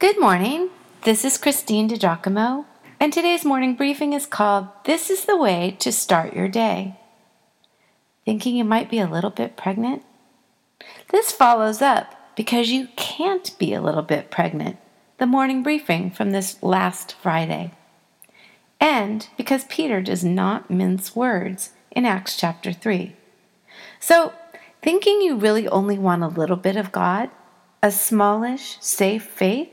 Good morning. This is Christine DiGiacomo, and today's morning briefing is called This is the Way to Start Your Day. Thinking you might be a little bit pregnant? This follows up because you can't be a little bit pregnant, the morning briefing from this last Friday. And because Peter does not mince words in Acts chapter 3. So, thinking you really only want a little bit of God, a smallish, safe faith,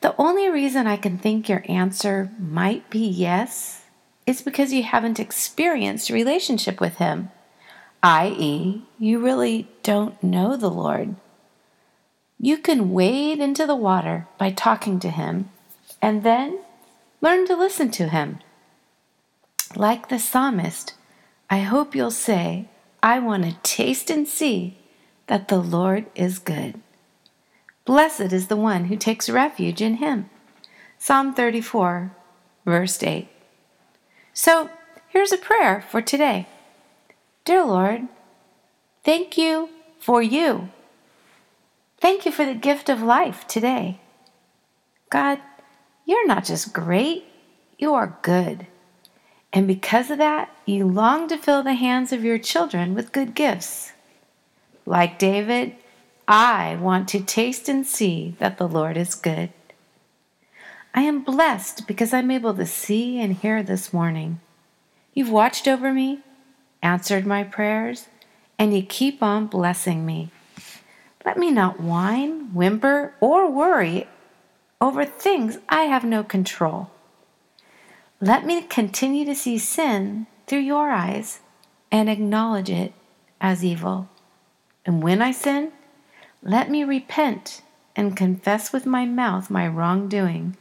the only reason I can think your answer might be yes is because you haven't experienced a relationship with Him, i.e., you really don't know the Lord. You can wade into the water by talking to Him and then learn to listen to Him. Like the psalmist, I hope you'll say, I want to taste and see that the Lord is good. Blessed is the one who takes refuge in him. Psalm 34, verse 8. So here's a prayer for today Dear Lord, thank you for you. Thank you for the gift of life today. God, you're not just great, you are good. And because of that, you long to fill the hands of your children with good gifts. Like David, I want to taste and see that the Lord is good. I am blessed because I'm able to see and hear this morning. You've watched over me, answered my prayers, and you keep on blessing me. Let me not whine, whimper, or worry over things I have no control. Let me continue to see sin through your eyes and acknowledge it as evil. And when I sin, let me repent and confess with my mouth my wrongdoing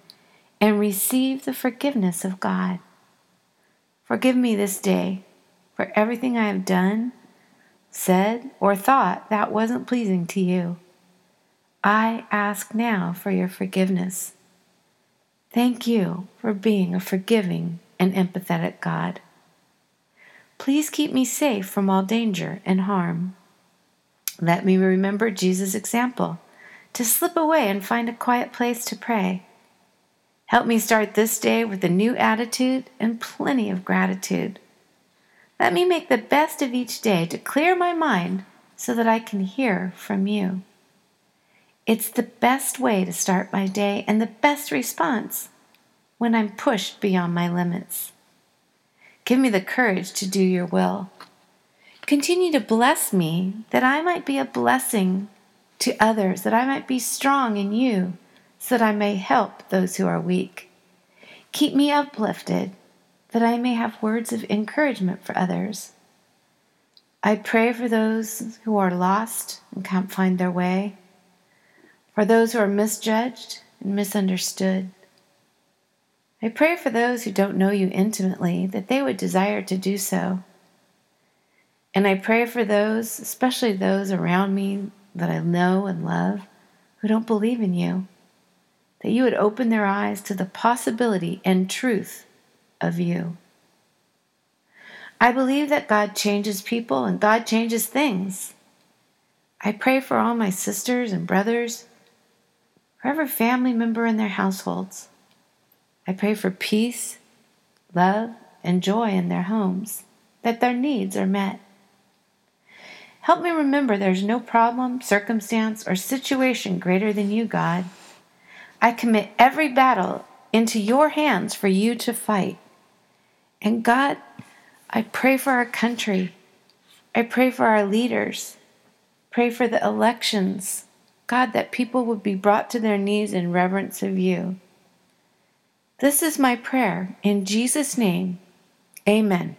and receive the forgiveness of God. Forgive me this day for everything I have done, said, or thought that wasn't pleasing to you. I ask now for your forgiveness. Thank you for being a forgiving and empathetic God. Please keep me safe from all danger and harm. Let me remember Jesus' example to slip away and find a quiet place to pray. Help me start this day with a new attitude and plenty of gratitude. Let me make the best of each day to clear my mind so that I can hear from you. It's the best way to start my day and the best response when I'm pushed beyond my limits. Give me the courage to do your will. Continue to bless me that I might be a blessing to others, that I might be strong in you, so that I may help those who are weak. Keep me uplifted, that I may have words of encouragement for others. I pray for those who are lost and can't find their way, for those who are misjudged and misunderstood. I pray for those who don't know you intimately that they would desire to do so. And I pray for those, especially those around me that I know and love, who don't believe in you, that you would open their eyes to the possibility and truth of you. I believe that God changes people and God changes things. I pray for all my sisters and brothers, for every family member in their households. I pray for peace, love, and joy in their homes, that their needs are met. Help me remember there's no problem, circumstance, or situation greater than you, God. I commit every battle into your hands for you to fight. And God, I pray for our country. I pray for our leaders. Pray for the elections. God, that people would be brought to their knees in reverence of you. This is my prayer. In Jesus' name, amen.